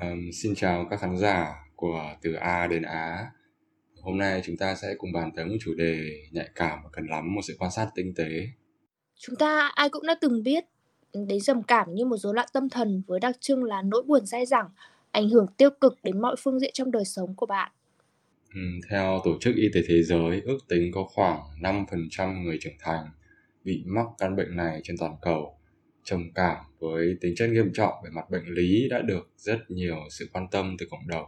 Um, xin chào các khán giả của từ A đến Á. Hôm nay chúng ta sẽ cùng bàn tới một chủ đề nhạy cảm và cần lắm một sự quan sát tinh tế. Chúng ta ai cũng đã từng biết đến trầm cảm như một rối loạn tâm thần với đặc trưng là nỗi buồn dai dẳng, ảnh hưởng tiêu cực đến mọi phương diện trong đời sống của bạn. Ừ, theo Tổ chức Y tế Thế giới, ước tính có khoảng 5% người trưởng thành bị mắc căn bệnh này trên toàn cầu. Trầm cảm với tính chất nghiêm trọng về mặt bệnh lý đã được rất nhiều sự quan tâm từ cộng đồng.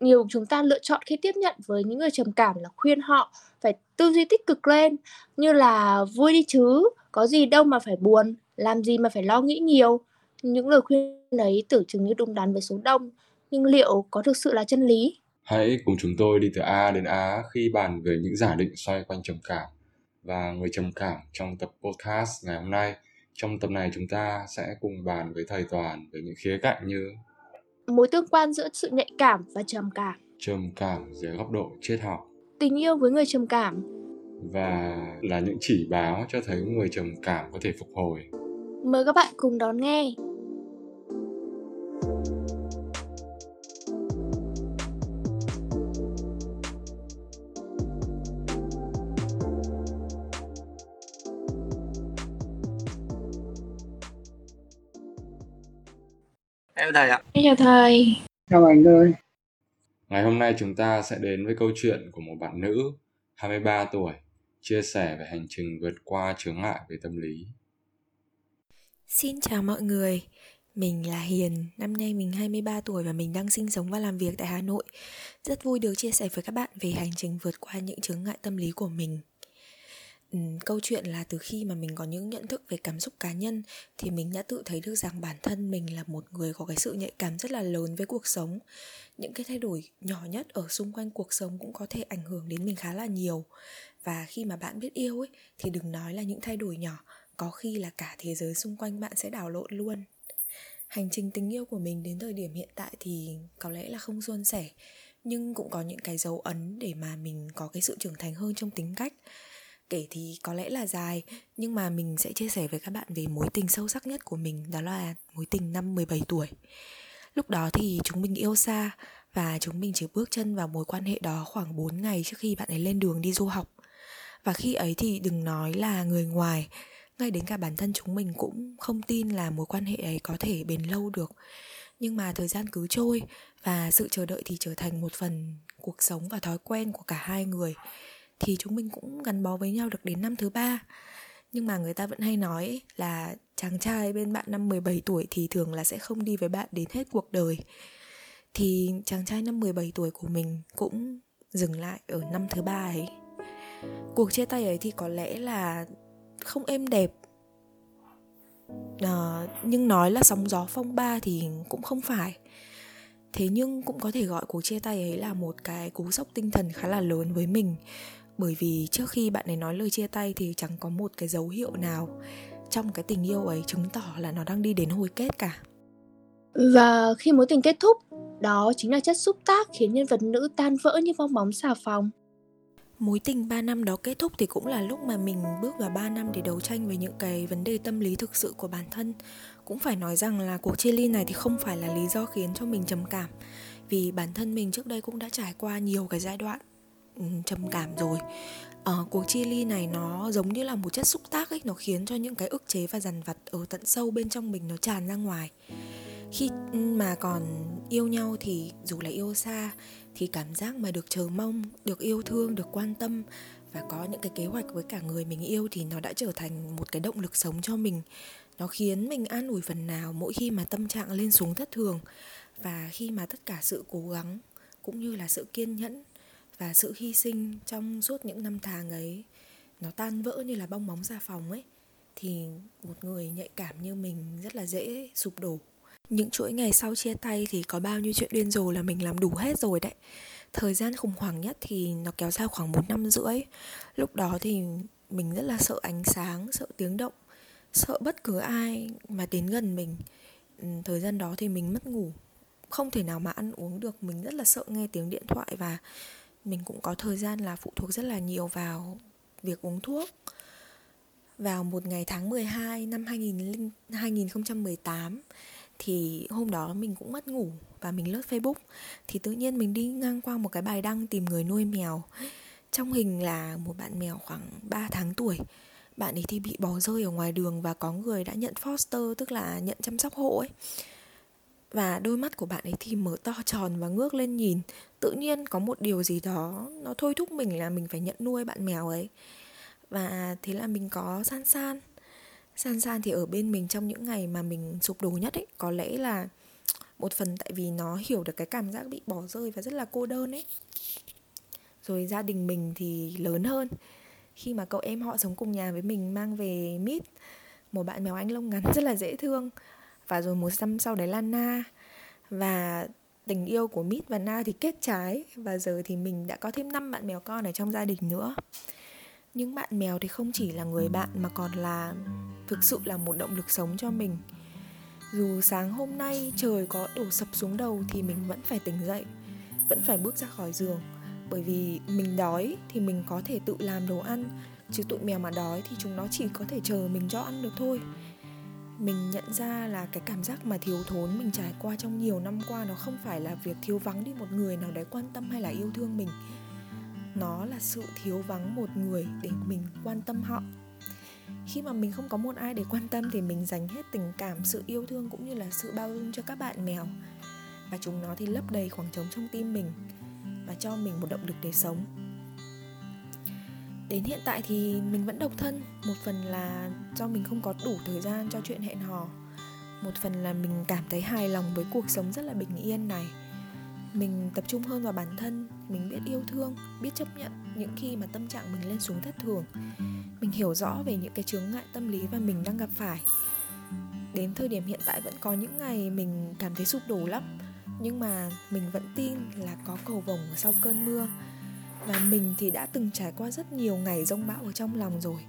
Nhiều chúng ta lựa chọn khi tiếp nhận với những người trầm cảm là khuyên họ phải tư duy tích cực lên, như là vui đi chứ, có gì đâu mà phải buồn, làm gì mà phải lo nghĩ nhiều. Những lời khuyên ấy tưởng chừng như đúng đắn với số đông, nhưng liệu có thực sự là chân lý? Hãy cùng chúng tôi đi từ A đến Á khi bàn về những giả định xoay quanh trầm cảm và người trầm cảm trong tập podcast ngày hôm nay. Trong tập này chúng ta sẽ cùng bàn với thầy Toàn về những khía cạnh như mối tương quan giữa sự nhạy cảm và trầm cảm, trầm cảm dưới góc độ triết học, tình yêu với người trầm cảm và là những chỉ báo cho thấy người trầm cảm có thể phục hồi. Mời các bạn cùng đón nghe. Em thầy ạ. Em chào thầy. Chào anh ơi. Ngày hôm nay chúng ta sẽ đến với câu chuyện của một bạn nữ 23 tuổi chia sẻ về hành trình vượt qua chướng ngại về tâm lý. Xin chào mọi người, mình là Hiền, năm nay mình 23 tuổi và mình đang sinh sống và làm việc tại Hà Nội. Rất vui được chia sẻ với các bạn về hành trình vượt qua những chướng ngại tâm lý của mình câu chuyện là từ khi mà mình có những nhận thức về cảm xúc cá nhân thì mình đã tự thấy được rằng bản thân mình là một người có cái sự nhạy cảm rất là lớn với cuộc sống. Những cái thay đổi nhỏ nhất ở xung quanh cuộc sống cũng có thể ảnh hưởng đến mình khá là nhiều. Và khi mà bạn biết yêu ấy, thì đừng nói là những thay đổi nhỏ, có khi là cả thế giới xung quanh bạn sẽ đảo lộn luôn. Hành trình tình yêu của mình đến thời điểm hiện tại thì có lẽ là không suôn sẻ, nhưng cũng có những cái dấu ấn để mà mình có cái sự trưởng thành hơn trong tính cách kể thì có lẽ là dài nhưng mà mình sẽ chia sẻ với các bạn về mối tình sâu sắc nhất của mình đó là mối tình năm 17 tuổi. Lúc đó thì chúng mình yêu xa và chúng mình chỉ bước chân vào mối quan hệ đó khoảng 4 ngày trước khi bạn ấy lên đường đi du học. Và khi ấy thì đừng nói là người ngoài, ngay đến cả bản thân chúng mình cũng không tin là mối quan hệ ấy có thể bền lâu được. Nhưng mà thời gian cứ trôi và sự chờ đợi thì trở thành một phần cuộc sống và thói quen của cả hai người thì chúng mình cũng gắn bó với nhau được đến năm thứ ba nhưng mà người ta vẫn hay nói là chàng trai bên bạn năm 17 tuổi thì thường là sẽ không đi với bạn đến hết cuộc đời. Thì chàng trai năm 17 tuổi của mình cũng dừng lại ở năm thứ ba ấy. Cuộc chia tay ấy thì có lẽ là không êm đẹp à, nhưng nói là sóng gió phong ba thì cũng không phải thế nhưng cũng có thể gọi cuộc chia tay ấy là một cái cú sốc tinh thần khá là lớn với mình bởi vì trước khi bạn ấy nói lời chia tay thì chẳng có một cái dấu hiệu nào trong cái tình yêu ấy chứng tỏ là nó đang đi đến hồi kết cả và khi mối tình kết thúc đó chính là chất xúc tác khiến nhân vật nữ tan vỡ như bong bóng xà phòng Mối tình 3 năm đó kết thúc thì cũng là lúc mà mình bước vào 3 năm để đấu tranh với những cái vấn đề tâm lý thực sự của bản thân. Cũng phải nói rằng là cuộc chia ly này thì không phải là lý do khiến cho mình trầm cảm. Vì bản thân mình trước đây cũng đã trải qua nhiều cái giai đoạn Ừ, trầm cảm rồi. Uh, cuộc chia ly này nó giống như là một chất xúc tác ấy nó khiến cho những cái ức chế và dằn vặt ở tận sâu bên trong mình nó tràn ra ngoài. Khi ừ, mà còn yêu nhau thì dù là yêu xa thì cảm giác mà được chờ mong được yêu thương được quan tâm và có những cái kế hoạch với cả người mình yêu thì nó đã trở thành một cái động lực sống cho mình. Nó khiến mình an ủi phần nào mỗi khi mà tâm trạng lên xuống thất thường. Và khi mà tất cả sự cố gắng cũng như là sự kiên nhẫn và sự hy sinh trong suốt những năm tháng ấy, nó tan vỡ như là bong bóng ra phòng ấy. Thì một người nhạy cảm như mình rất là dễ sụp đổ. Những chuỗi ngày sau chia tay thì có bao nhiêu chuyện điên rồ là mình làm đủ hết rồi đấy. Thời gian khủng hoảng nhất thì nó kéo dài khoảng một năm rưỡi. Lúc đó thì mình rất là sợ ánh sáng, sợ tiếng động, sợ bất cứ ai mà đến gần mình. Ừ, thời gian đó thì mình mất ngủ. Không thể nào mà ăn uống được. Mình rất là sợ nghe tiếng điện thoại và mình cũng có thời gian là phụ thuộc rất là nhiều vào việc uống thuốc vào một ngày tháng 12 năm 2000, 2018 thì hôm đó mình cũng mất ngủ và mình lướt Facebook thì tự nhiên mình đi ngang qua một cái bài đăng tìm người nuôi mèo. Trong hình là một bạn mèo khoảng 3 tháng tuổi. Bạn ấy thì bị bỏ rơi ở ngoài đường và có người đã nhận foster tức là nhận chăm sóc hộ ấy. Và đôi mắt của bạn ấy thì mở to tròn và ngước lên nhìn. Tự nhiên có một điều gì đó, Nó thôi thúc mình là mình phải nhận nuôi bạn mèo ấy. Và thế là mình có san san. San San thì ở bên mình trong những ngày mà mình sụp đổ nhất ấy, Có lẽ là một phần tại vì nó hiểu được cái cảm giác bị bỏ rơi và rất là cô đơn ấy. Rồi gia đình mình thì lớn hơn. Khi mà cậu em họ sống cùng nhà với mình mang về Mít, Một bạn mèo anh lông ngắn rất là dễ thương. Và rồi một năm sau đấy là Na. Và tình yêu của Mít và Na thì kết trái. Và giờ thì mình đã có thêm 5 bạn mèo con ở trong gia đình nữa. Những bạn mèo thì không chỉ là người bạn mà còn là, thực sự là một động lực sống cho mình. Dù sáng hôm nay trời có đổ sập xuống đầu thì mình vẫn phải tỉnh dậy, vẫn phải bước ra khỏi giường. Bởi vì mình đói thì mình có thể tự làm đồ ăn, chứ tụi mèo mà đói thì chúng nó chỉ có thể chờ mình cho ăn được thôi mình nhận ra là cái cảm giác mà thiếu thốn mình trải qua trong nhiều năm qua nó không phải là việc thiếu vắng đi một người nào đấy quan tâm hay là yêu thương mình. Nó là sự thiếu vắng một người để mình quan tâm họ. Khi mà mình không có một ai để quan tâm thì mình dành hết tình cảm, sự yêu thương cũng như là sự bao dung cho các bạn mèo. Và chúng nó thì lấp đầy khoảng trống trong tim mình và cho mình một động lực để sống đến hiện tại thì mình vẫn độc thân. Một phần là do mình không có đủ thời gian cho chuyện hẹn hò. Một phần là mình cảm thấy hài lòng với cuộc sống rất là bình yên này. Mình tập trung hơn vào bản thân, mình biết yêu thương, biết chấp nhận những khi mà tâm trạng mình lên xuống thất thường. Mình hiểu rõ về những cái chướng ngại tâm lý và mình đang gặp phải. Đến thời điểm hiện tại vẫn có những ngày mình cảm thấy sụp đổ lắm, nhưng mà mình vẫn tin là có cầu vồng sau cơn mưa và mình thì đã từng trải qua rất nhiều ngày rông bão ở trong lòng rồi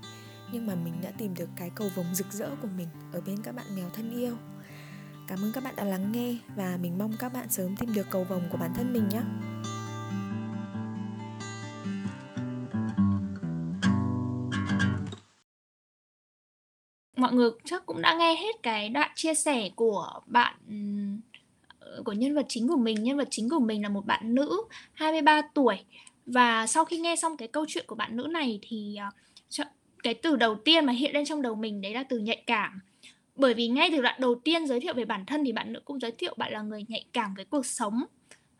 nhưng mà mình đã tìm được cái cầu vồng rực rỡ của mình ở bên các bạn mèo thân yêu Cảm ơn các bạn đã lắng nghe và mình mong các bạn sớm tìm được cầu vồng của bản thân mình nhé. Mọi người chắc cũng đã nghe hết cái đoạn chia sẻ của bạn ừ, của nhân vật chính của mình. Nhân vật chính của mình là một bạn nữ 23 tuổi và sau khi nghe xong cái câu chuyện của bạn nữ này thì à, cái từ đầu tiên mà hiện lên trong đầu mình đấy là từ nhạy cảm. Bởi vì ngay từ đoạn đầu tiên giới thiệu về bản thân thì bạn nữ cũng giới thiệu bạn là người nhạy cảm với cuộc sống.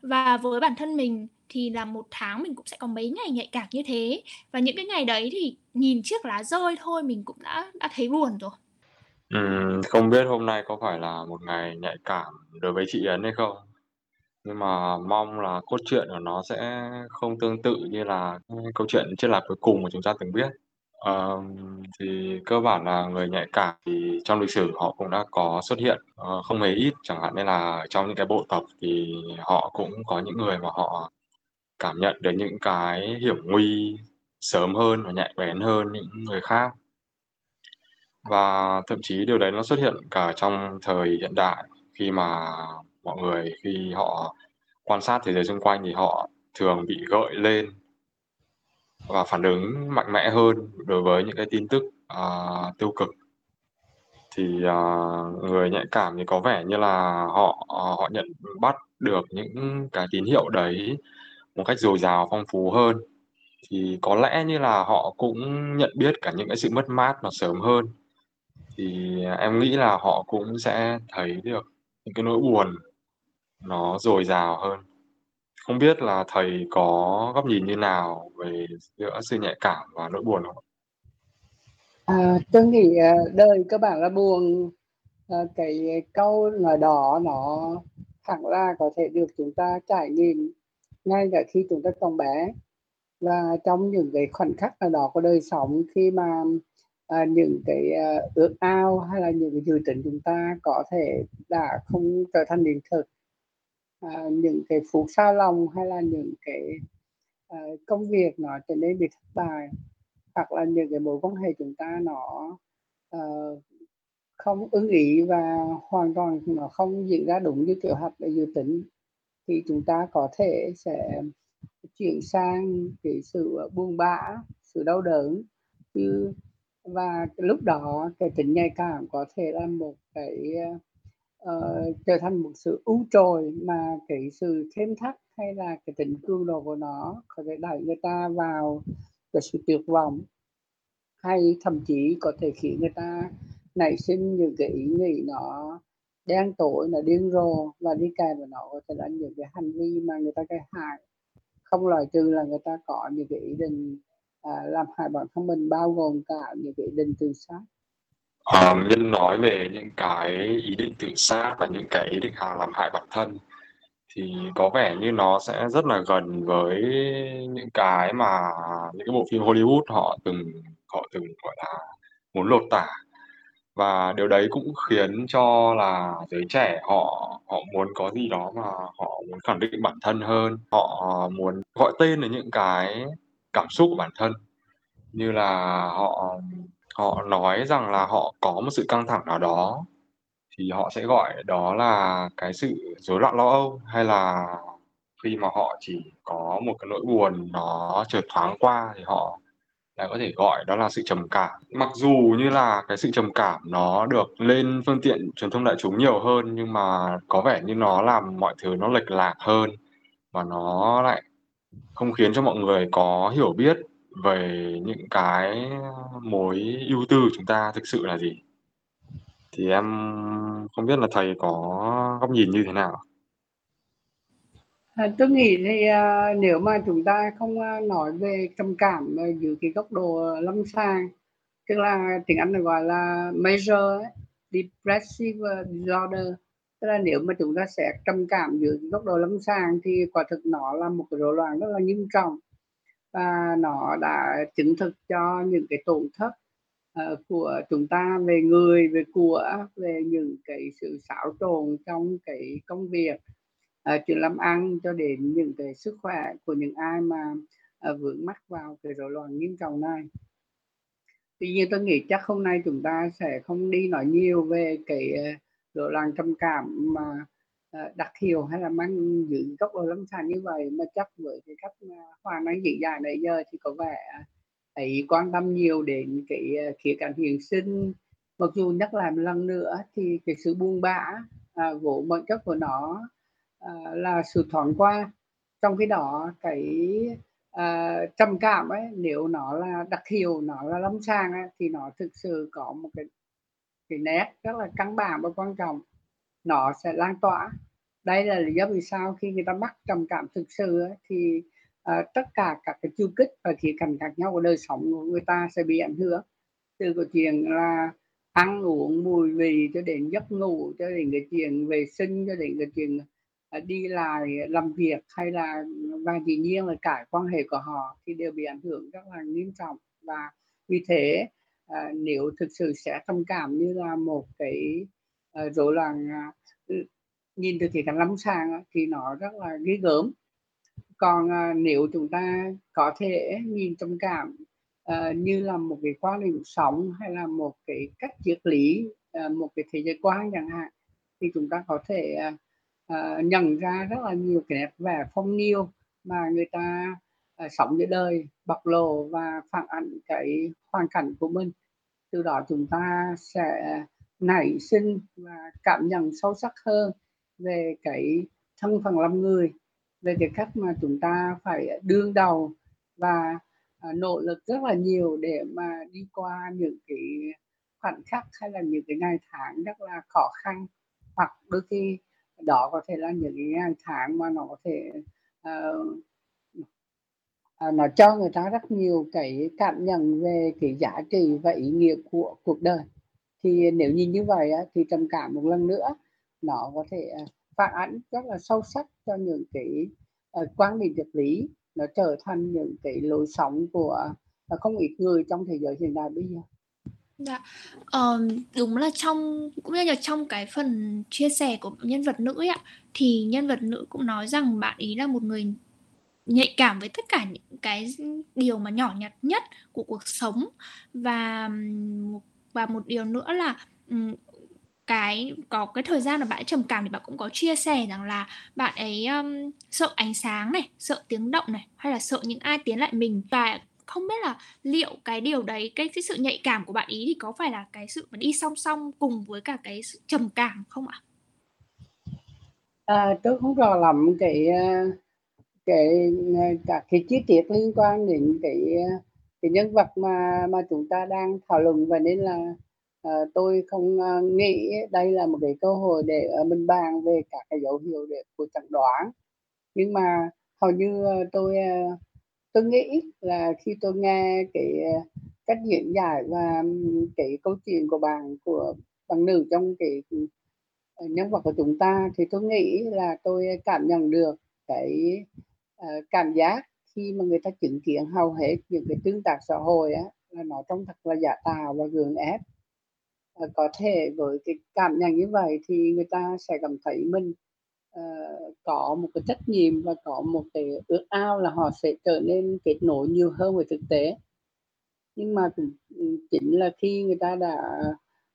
Và với bản thân mình thì là một tháng mình cũng sẽ có mấy ngày nhạy cảm như thế. Và những cái ngày đấy thì nhìn chiếc lá rơi thôi mình cũng đã đã thấy buồn rồi. Ừ, không biết hôm nay có phải là một ngày nhạy cảm đối với chị Yến hay không? Nhưng mà mong là cốt truyện của nó sẽ không tương tự như là câu chuyện chiếc lá cuối cùng mà chúng ta từng biết Ờ, thì cơ bản là người nhạy cảm thì trong lịch sử họ cũng đã có xuất hiện, ờ, không hề ít, chẳng hạn như là trong những cái bộ tộc thì họ cũng có những người mà họ cảm nhận được những cái hiểm nguy sớm hơn và nhạy bén hơn những người khác. Và thậm chí điều đấy nó xuất hiện cả trong thời hiện đại khi mà mọi người. Khi họ quan sát thế giới xung quanh thì họ thường bị gợi lên và phản ứng mạnh mẽ hơn đối với những cái tin tức uh, tiêu cực. Thì uh, người nhạy cảm thì có vẻ như là họ uh, họ nhận bắt được những cái tín hiệu đấy một cách dồi dào phong phú hơn. Thì có lẽ như là họ cũng nhận biết cả những cái sự mất mát nó sớm hơn. Thì em nghĩ là họ cũng sẽ thấy được những cái nỗi buồn nó dồi dào hơn. Không biết là thầy có góc nhìn như nào về giữa sự nhạy cảm và nỗi buồn không? À, tôi nghĩ à, đời các bạn là buồn. À, cái câu nói đó nó hẳn là có thể được chúng ta trải nghiệm ngay cả khi chúng ta còn bé. Và trong những cái khoảnh khắc nào đó của đời sống khi mà à, những cái à, ước ao hay là những cái dự định chúng ta có thể đã không trở thành hiện thực à, những cái phút sao lòng hay là những cái à, công việc nó trở nên bị thất bại hoặc là những cái mối quan hệ chúng ta nó uh, không ứng ý và hoàn toàn nó không diễn ra đúng như kế hoạch để dự tính thì chúng ta có thể sẽ chuyển sang cái sự buông bã sự đau đớn. Chứ và lúc đó cái tính nhạy cảm có thể là một cái uh, trở thành một sự ưu trồi mà cái sự thêm thắt hay là cái tính cương đồ của nó có thể đẩy người ta vào cái sự tuyệt vọng hay thậm chí có thể khiến người ta nảy sinh những cái ý nghĩ nó đen tối nó điên rồ và đi kèm với nó có thể là những cái hành vi mà người ta gây hại. Không loại trừ là người ta có những cái ý định à, làm hại bản thân mình bao gồm cả những cái ý định tự sát. Ờ, um, nhân nói về những cái ý định tự sát và những cái ý định hàng làm hại bản thân. Thì có vẻ như nó sẽ rất là gần với những cái mà những cái bộ phim Hollywood họ từng họ từng gọi là muốn lột tả. Và điều đấy cũng khiến cho là giới trẻ họ họ muốn có gì đó mà họ muốn khẳng định bản thân hơn. Họ muốn gọi tên là những cái cảm xúc của bản thân. Như là họ họ nói rằng là họ có một sự căng thẳng nào đó, thì họ sẽ gọi đó là cái sự rối loạn lo âu, hay là khi mà họ chỉ có một cái nỗi buồn nó chợt thoáng qua thì họ lại có thể gọi đó là sự trầm cảm. Mặc dù như là cái sự trầm cảm nó được lên phương tiện truyền thông đại chúng nhiều hơn, nhưng mà có vẻ như nó làm mọi thứ nó lệch lạc hơn, và nó lại không khiến cho mọi người có hiểu biết về những cái mối ưu tư của chúng ta thực sự là gì? Thì em không biết là thầy có góc nhìn như thế nào. À, tôi nghĩ thì à, nếu mà chúng ta không à, nói về trầm cảm à, dưới cái góc độ lâm sàng tức là tiếng Anh gọi là major depressive disorder tức là nếu mà chúng ta sẽ trầm cảm dưới góc độ lâm sàng thì quả thực nó là một cái rối loạn rất là nghiêm trọng và nó đã chứng thực cho những cái tổn thất uh, của chúng ta về người về của về những cái sự xáo trộn trong cái công việc uh, chuyện làm ăn cho đến những cái sức khỏe của những ai mà uh, vướng mắc vào cái rối loạn nghiêm trọng này. Tuy nhiên tôi nghĩ chắc hôm nay chúng ta sẽ không đi nói nhiều về cái rối loạn trầm cảm mà Ờ, đặc hiệu hay là mang giữ gốc ở lâm sàng như vậy mà chắc với cái cách Hoàng đang diễn giải nãy giờ thì có vẻ à, ấy quan tâm nhiều đến cái ờ, khía cạnh hiện sinh. Mặc dù nhắc lại một lần nữa thì cái sự buông bã à, vỗ bản chất của nó à, là sự thoáng qua. Trong khi đó cái à, trầm cảm ấy nếu nó là đặc hiệu nó là lâm sàng ấy, thì nó thực sự có một cái cái nét rất là căn bản và quan trọng nó sẽ lan tỏa. Đây là lý do vì sao khi người ta mắc trầm cảm thực sự ấy, thì uh, tất cả các cái chu kích và khía cạnh khác nhau của đời sống của người ta sẽ bị ảnh hưởng. Từ cái chuyện là ăn uống mùi vị cho đến giấc ngủ cho đến cái chuyện vệ sinh cho đến cái chuyện uh, đi lại làm việc hay là và dĩ nhiên là cả quan hệ của họ thì đều bị ảnh hưởng rất là nghiêm trọng. Và vì thế uh, nếu thực sự sẽ trầm cảm như là một cái Ờ, rối loạn à, nhìn từ khía cạnh lâm sàng thì nó rất là ghê gớm. Còn à, nếu chúng ta có thể nhìn trầm cảm ờ, như là một cái quan điểm sống hay là một cái cách triết lý ờ, một cái thế giới quan chẳng hạn, thì chúng ta có thể à, nhận ra rất là nhiều cái nét vẻ phong nhiêu mà người ta sống giữa đời, bộc lộ và phản ảnh cái hoàn cảnh của mình. Từ đó chúng ta sẽ nảy sinh và cảm nhận sâu sắc hơn về cái thân phận làm người về cái cách mà chúng ta phải đương đầu và à, nỗ lực rất là nhiều để mà đi qua những cái khoảnh khắc hay là những cái ngày tháng rất là khó khăn. Hoặc đôi khi đó có thể là những cái ngày tháng mà nó có thể uh, uh, nó cho người ta rất nhiều cái cảm nhận về cái giá trị và ý nghĩa của cuộc đời thì nếu nhìn như vậy thì trầm cảm một lần nữa nó có thể à, phản ánh rất là sâu sắc cho những cái à, quan điểm vật lý nó trở thành những cái lối sống của à, không ít người trong thế giới hiện đại bây giờ. Dạ, um, đúng là trong cũng như là trong cái phần chia sẻ của nhân vật nữ ấy ạ, thì nhân vật nữ cũng nói rằng bạn ý là một người nhạy cảm với tất cả những cái điều mà nhỏ nhặt nhất của cuộc sống và và một điều nữa là cái có cái thời gian mà bạn ấy trầm cảm thì bạn cũng có chia sẻ rằng là bạn ấy um, sợ ánh sáng này sợ tiếng động này hay là sợ những ai tiến lại mình và không biết là liệu cái điều đấy cái, cái sự nhạy cảm của bạn ý thì có phải là cái sự mà đi song song cùng với cả cái sự trầm cảm không ạ? à, tôi không rõ lắm cái à, cái à, cả cái chi tiết liên quan đến cái à, cái nhân vật mà mà chúng ta đang thảo luận và nên là uh, tôi không uh, nghĩ đây là một cái cơ hội để uh, mình bàn về các cái dấu hiệu để của chẩn đoán. Nhưng mà hầu như uh, tôi uh, tôi nghĩ là khi tôi nghe cái uh, cách diễn giải và cái câu chuyện của bạn của bạn nữ trong cái nhân vật của chúng ta thì tôi nghĩ là tôi cảm nhận được cái uh, cảm giác khi mà người ta chứng kiến hầu hết những cái tương tác xã hội á là nó trông thật là giả tạo và gượng ép. À, có thể với cái cảm nhận như vậy thì người ta sẽ cảm thấy mình uh, có một cái trách nhiệm và có một cái ước ao là họ sẽ trở nên kết nối nhiều hơn với thực tế. Nhưng mà ừ, chính là khi người ta đã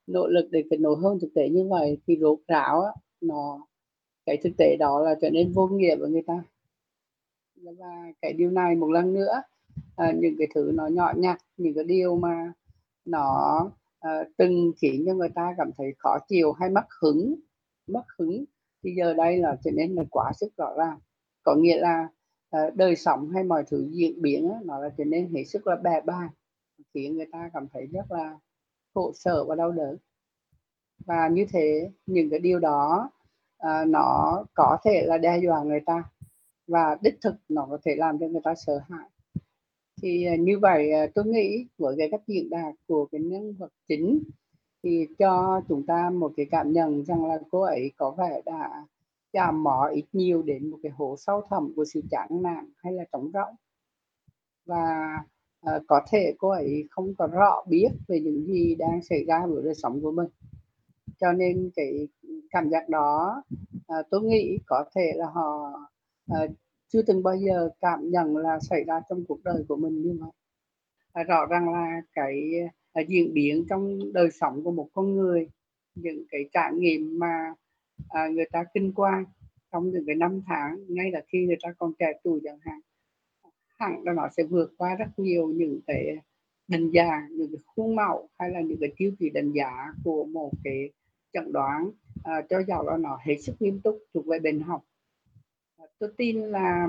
nỗ lực để kết nối hơn thực tế như vậy thì rốt ráo á, nó cái thực tế đó là trở nên vô nghĩa với người ta và cái điều này một lần nữa. À, những cái thứ nó nhỏ nhặt những cái điều mà nó à, từng khiến cho người ta cảm thấy khó chịu hay mất hứng mất hứng thì giờ đây là trở nên là quá sức rõ ràng. Có nghĩa là à, đời sống hay mọi thứ diễn biến á, nó là trở nên hết sức là bè ba khiến người ta cảm thấy rất là khổ sở và đau đớn. Và như thế những cái điều đó à, nó có thể là đe dọa người ta và đích thực nó có thể làm cho người ta sợ hãi. Thì à, như vậy à, tôi nghĩ với cái cách diễn đạt của cái nhân vật chính thì cho chúng ta một cái cảm nhận rằng là cô ấy có vẻ đã chạm mỏ ít nhiều đến một cái hố sâu thẳm của sự chán nản hay là trống rỗng. Và uh, có thể cô ấy không có rõ biết về những gì đang xảy ra với đời sống của mình. Cho nên cái cảm giác đó uh, tôi nghĩ có thể là họ uh, chưa từng bao giờ cảm nhận là xảy ra trong cuộc đời của mình như vậy. À, rõ ràng là cái à, diễn biến trong đời sống của một con người những cái trải nghiệm mà à, người ta kinh quan trong những cái năm tháng ngay là khi người ta còn trẻ tuổi chẳng hạn hẳn là nó sẽ vượt qua rất nhiều những cái đánh giá những cái khuôn mẫu hay là những cái tiêu chí đánh giá của một cái chẩn đoán à, cho dầu là nó hết sức nghiêm túc thuộc về bệnh học tôi tin là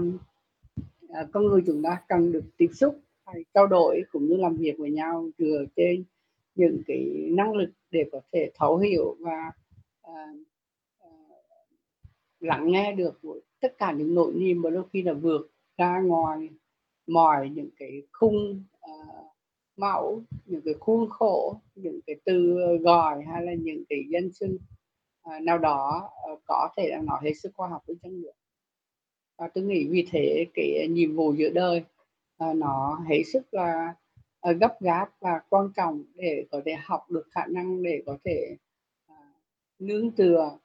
à, con người chúng ta cần được tiếp xúc hay trao đổi cũng như làm việc với nhau dựa trên những cái năng lực để có thể thấu hiểu và à, à, lắng nghe được tất cả những nội niềm mà đôi khi là vượt ra ngoài mọi những cái khung à, uh, mẫu những cái khuôn khổ những cái từ gọi hay là những cái danh xưng uh, nào đó uh, có thể là nói hết sức khoa học với chân lượng à, tôi nghĩ vì thế cái nhiệm vụ giữa đời à, nó hết sức là à, gấp gáp và quan trọng để có thể học được khả năng để có thể à, nương tựa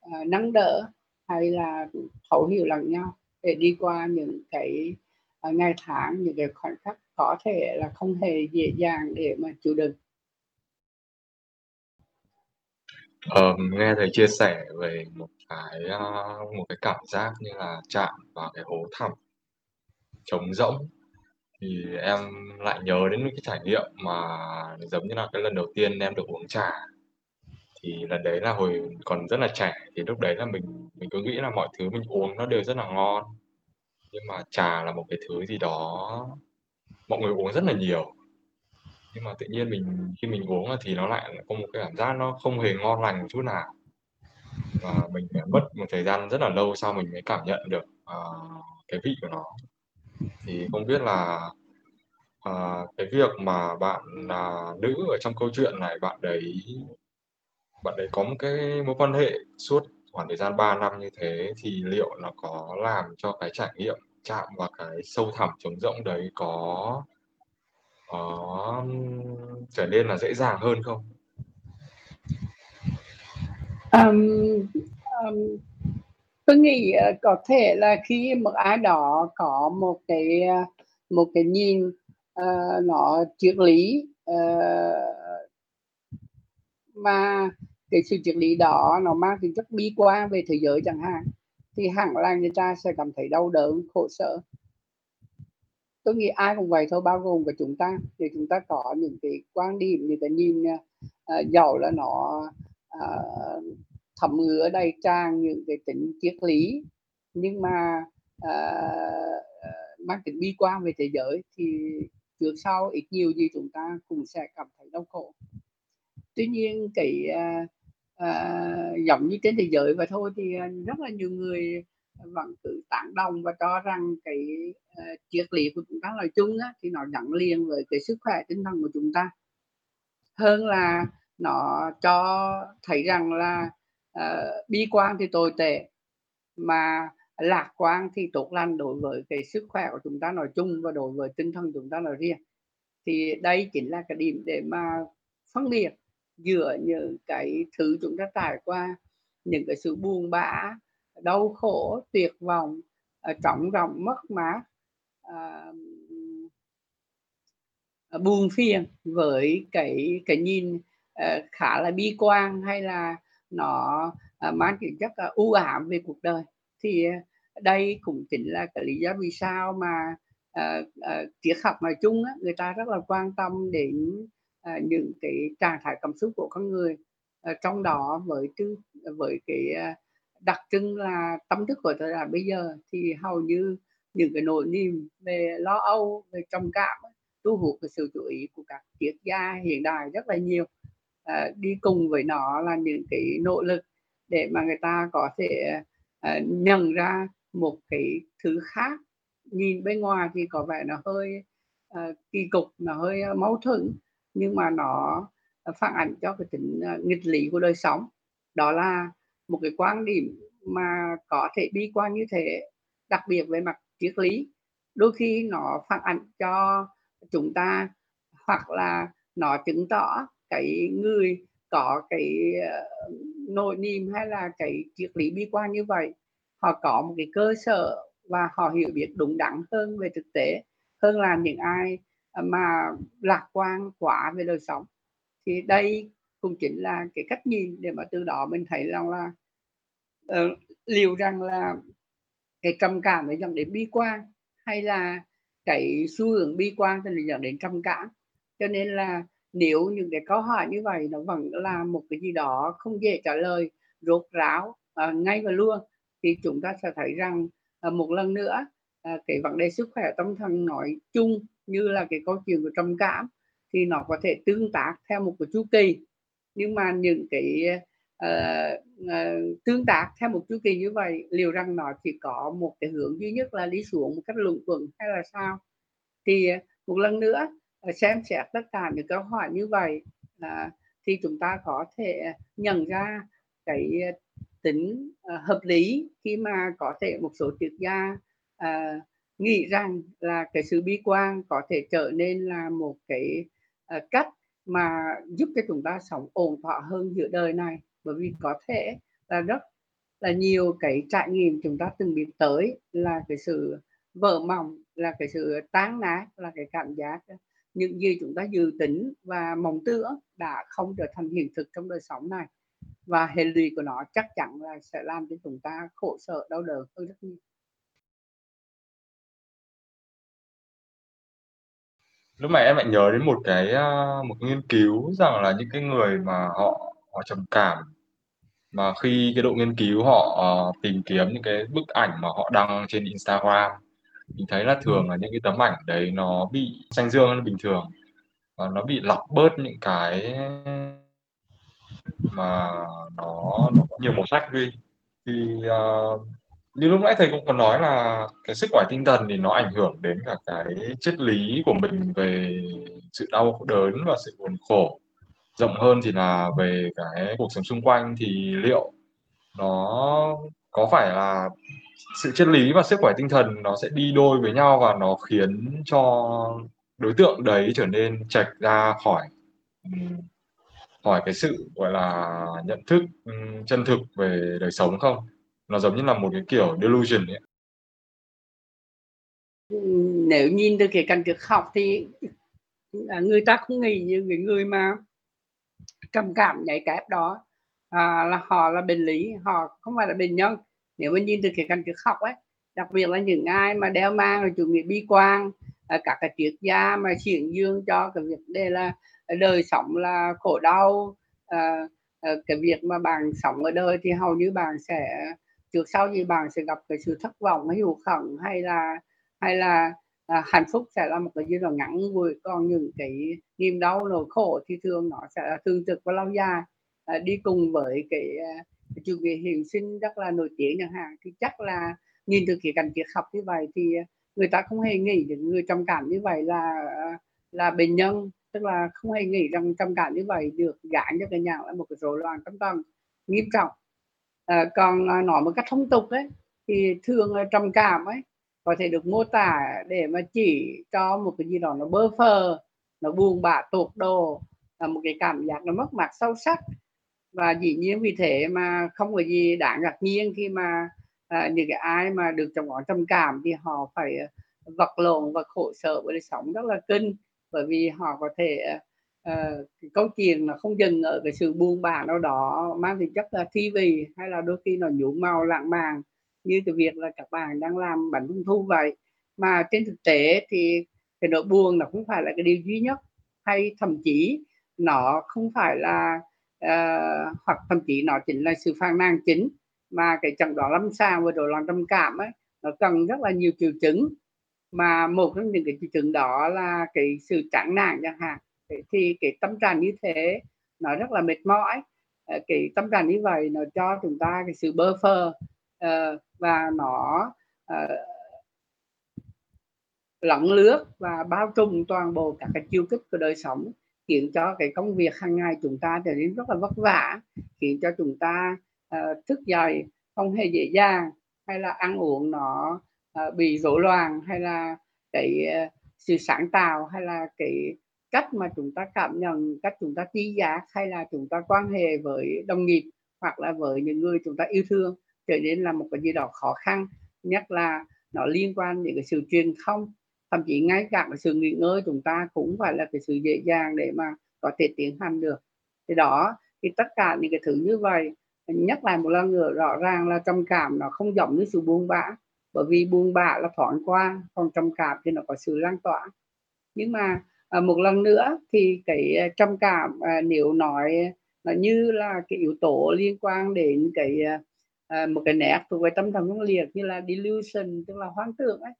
à, nâng đỡ hay là thấu hiểu lẫn nhau để đi qua những cái à, ngày tháng những cái khoảnh khắc có thể là không hề dễ dàng để mà chịu đựng. Ờ, nghe thầy chia sẻ về một cái, a, một cái cảm giác như là chạm vào cái hố thẳm trống rỗng, thì em lại nhớ đến cái trải nghiệm mà giống như là cái lần đầu tiên em được uống trà. Thì lần đấy là hồi còn rất là trẻ, thì lúc đấy là mình mình cứ nghĩ là mọi thứ mình uống nó đều rất là ngon, nhưng mà trà là một cái thứ gì đó mọi người uống rất là nhiều nhưng mà tự nhiên mình khi mình uống thì nó lại có một cái cảm giác nó không hề ngon lành một chút nào. Và mình mất một thời gian rất là lâu sau mình mới cảm nhận được uh, cái vị của nó. Thì không biết là uh, cái việc mà bạn là nữ ở trong câu chuyện này bạn đấy bạn đấy có một cái mối quan hệ suốt khoảng thời gian 3 năm như thế thì liệu nó có làm cho cái trải nghiệm chạm vào cái sâu thẳm trống rỗng đấy có có trở nên là dễ dàng hơn không? Um, um, tôi nghĩ uh, có thể là khi một ai đó có một cái uh, một cái nhìn uh, nó triết lý uh, mà cái sự triết lý đó nó mang tính chất bi quan về thế giới chẳng hạn thì hẳn là người ta sẽ cảm thấy đau đớn khổ sở tôi nghĩ ai cũng vậy thôi bao gồm cả chúng ta. Thì chúng ta có những cái quan điểm những ta nhìn à, uh, giàu là nó uh, thẩm ngứa đầy trang những cái tính triết lý nhưng mà uh, mang tính bi quan về thế giới thì trước sau ít nhiều gì chúng ta cũng sẽ cảm thấy đau khổ. Tuy nhiên cái uh, uh, giống như trên thế giới và thôi thì rất là nhiều người vẫn cứ tán đồng và cho rằng cái uh, triết lý của chúng ta nói chung á, thì nó gắn liền với cái sức khỏe tinh thần của chúng ta. Hơn là nó cho thấy rằng là uh, bi quan thì tồi tệ mà lạc quan thì tốt lành đối với cái sức khỏe của chúng ta nói chung và đối với tinh thần chúng ta nói riêng. Thì đây chính là cái điểm để mà phân biệt giữa những cái thứ chúng ta trải qua những cái sự buồn bã đau khổ tuyệt vọng ờ, trọng rộng mất mát uh, buồn phiền với cái cái nhìn uh, khá là bi quan hay là nó uh, mang tính chất uh, u ám về cuộc đời. Thì uh, đây cũng chính là cái lý do vì sao mà uh, uh, triết học nói chung á, người ta rất là quan tâm đến uh, những cái trạng thái cảm xúc của con người uh, trong đó với tư với cái uh, đặc trưng là tâm thức của thời đại bây giờ thì hầu như những cái nỗi niềm về lo âu về trầm cảm thu hút cái sự chú ý của các triết gia hiện đại rất là nhiều. À, đi cùng với nó là những cái nỗ lực để mà người ta có thể à, nhận ra một cái thứ khác. Nhìn bên ngoài thì có vẻ nó hơi à, kỳ cục nó hơi à, mâu thuẫn nhưng mà nó phản ảnh cho cái tính à, nghịch lý của đời sống. Đó là một cái quan điểm mà có thể bi quan như thế, đặc biệt về mặt triết lý. Đôi khi nó phản ảnh cho chúng ta, hoặc là nó chứng tỏ cái người có cái ờ, nội niềm hay là cái triết lý bi quan như vậy. Họ có một cái cơ sở và họ hiểu biết đúng đắn hơn về thực tế, hơn là những ai mà lạc quan quá về đời sống. Thì đây cũng chính là cái cách nhìn để mà từ đó mình thấy rằng là uh, liệu rằng là cái trầm cảm nó dẫn đến bi quan hay là cái xu hướng bi quan thì dẫn đến trầm cảm. Cho nên là nếu những cái câu hỏi như vậy nó vẫn là một cái gì đó không dễ trả lời rốt ráo uh, ngay và luôn thì chúng ta sẽ thấy rằng uh, một lần nữa uh, cái vấn đề sức khỏe tâm thần nói chung như là cái câu chuyện của trầm cảm thì nó có thể tương tác theo một cái chu kỳ nhưng mà những cái uh, uh, tương tác theo một chu kỳ như vậy liệu rằng nó chỉ có một cái hướng duy nhất là đi xuống một cách luận quẩn hay là sao? Thì ờ, một lần nữa xem xét tất cả những câu hỏi như vậy uh, thì chúng ta có thể nhận ra cái tính uh, hợp lý khi mà có thể một số triết gia uh, nghĩ rằng là cái sự bi quan có thể trở nên là một cái uh, cách mà giúp cho chúng ta sống ổn thỏa hơn giữa đời này. Bởi vì có thể là rất là nhiều cái trải nghiệm chúng ta từng biết tới là cái sự vỡ mộng, là cái sự tán nát, là cái cảm giác những gì chúng ta dự tính và mong tưởng đã không trở thành hiện thực trong đời sống này. Và hệ lụy của nó chắc chắn là sẽ làm cho chúng ta khổ sở, đau đớn hơn rất nhiều. Lúc này em lại nhớ đến một cái à, một nghiên cứu rằng là những cái người mà họ họ trầm cảm. Mà khi cái độ nghiên cứu họ uh, tìm kiếm những cái bức ảnh mà họ đăng trên Instagram mình thấy là thường là những cái tấm ảnh đấy nó bị xanh dương hơn bình thường. Và nó bị lọc bớt những cái mà nó, nó có nhiều màu sắc đi. Thì uh, như lúc nãy thầy cũng còn nói là cái sức khỏe tinh thần thì nó ảnh hưởng đến cả cái triết lý của mình về sự đau đớn và sự buồn khổ. Rộng hơn thì là về cái cuộc sống xung quanh thì liệu nó có phải là sự triết lý và sức khỏe tinh thần nó sẽ đi đôi với nhau và nó khiến cho đối tượng đấy trở nên trạch ra khỏi khỏi cái sự, gọi là, nhận thức chân thực về đời sống không? Nó giống như là một cái kiểu delusion ấy. Ừ, nếu nhìn từ cái cảnh triết học thì à, người ta không nghĩ như người người mà trầm cảm nhạy kép đó à, là họ là bệnh lý họ không phải là bệnh nhân. Nếu mà nhìn từ cái cảnh triết học ấy đặc biệt là những ai mà đeo mang là chủ nghĩa bi quan à, các cái triết gia mà chuyển dương cho cái việc đây là đời sống là khổ đau à, à, cái việc mà bạn sống ở đời thì hầu như bạn sẽ trước sau gì bạn sẽ gặp cái sự thất vọng hay hụt hẫng hay là hay là à, hạnh phúc sẽ là một cái gì đó ngắn ngủi. Còn những cái niềm đau nỗi khổ thì thường nó sẽ là thường trực và lâu dài. À, đi cùng với cái, à, cái chủ nghĩa hiện sinh rất là nổi tiếng chẳng hạn thì chắc là nhìn từ khía cạnh triết học như vậy thì người ta không hề nghĩ những người trầm cảm như vậy là là bệnh nhân. Tức là không hề nghĩ rằng trầm cảm như vậy được gán cho cái nhà là một cái rối loạn tâm thần nghiêm trọng à, còn ờ, nói một cách thông tục ấy thì thường ờ, trầm cảm ấy có thể được mô tả để mà chỉ cho một cái gì đó nó bơ phờ nó buồn bã tột đồ là một cái cảm giác nó mất mặt sâu sắc. Và dĩ nhiên vì thế mà không có gì đáng ngạc nhiên khi mà à, những cái ai mà được trong ngón trầm cảm thì họ phải vật lộn và khổ sở với đời sống rất là kinh bởi vì họ có thể uh, câu chuyện nó không dừng ở cái sự buông bã nào đó mang tính chất là thi vì hay là đôi khi nó nhuộm màu lãng mạn như cái việc là các bạn đang làm bánh trung thu vậy. Mà trên thực tế thì cái nỗi buồn nó không phải là cái điều duy nhất hay thậm chí nó không phải là uh, hoặc thậm chí nó chính là sự phàn nàn chính. Mà cái chẩn đoán lâm sàng và rối loạn trầm cảm ấy nó cần rất là nhiều triệu chứng. Mà một trong những cái triệu chứng đó là cái sự chán nản chẳng hạn thì cái tâm trạng như thế nó rất là mệt mỏi. Ờ, cái tâm trạng như vậy nó cho chúng ta cái sự bơ phơ uh, và nó ờ, uh, lẫn lướt và bao trùm toàn bộ các cái chiêu kích của đời sống khiến cho cái công việc hàng ngày chúng ta trở nên rất là vất vả khiến cho chúng ta uh, thức dậy không hề dễ dàng hay là ăn uống nó uh, bị rối loạn hay là cái uh, sự sáng tạo hay là cái cách mà chúng ta cảm nhận, cách chúng ta tri giác hay là chúng ta quan hệ với đồng nghiệp hoặc là với những người chúng ta yêu thương trở nên là một cái gì đó khó khăn, nhất là nó liên quan đến cái sự truyền thông. Thậm chí ngay cả cái sự nghỉ ngơi chúng ta cũng phải là cái sự dễ dàng để mà có thể tiến hành được. Thì đó, thì tất cả những cái thứ như vậy, nhắc lại một lần nữa, rõ ràng là trầm cảm nó không giống như sự buông bã. Bởi vì buông bã là thoáng qua, còn trầm cảm thì nó có sự lan tỏa. Nhưng mà à, một lần nữa thì cái ờ, trầm cảm à, nếu nói là như là cái yếu tố liên quan đến cái à, một cái nét thuộc về tâm thần phân liệt như là delusion tức là hoang tưởng ấy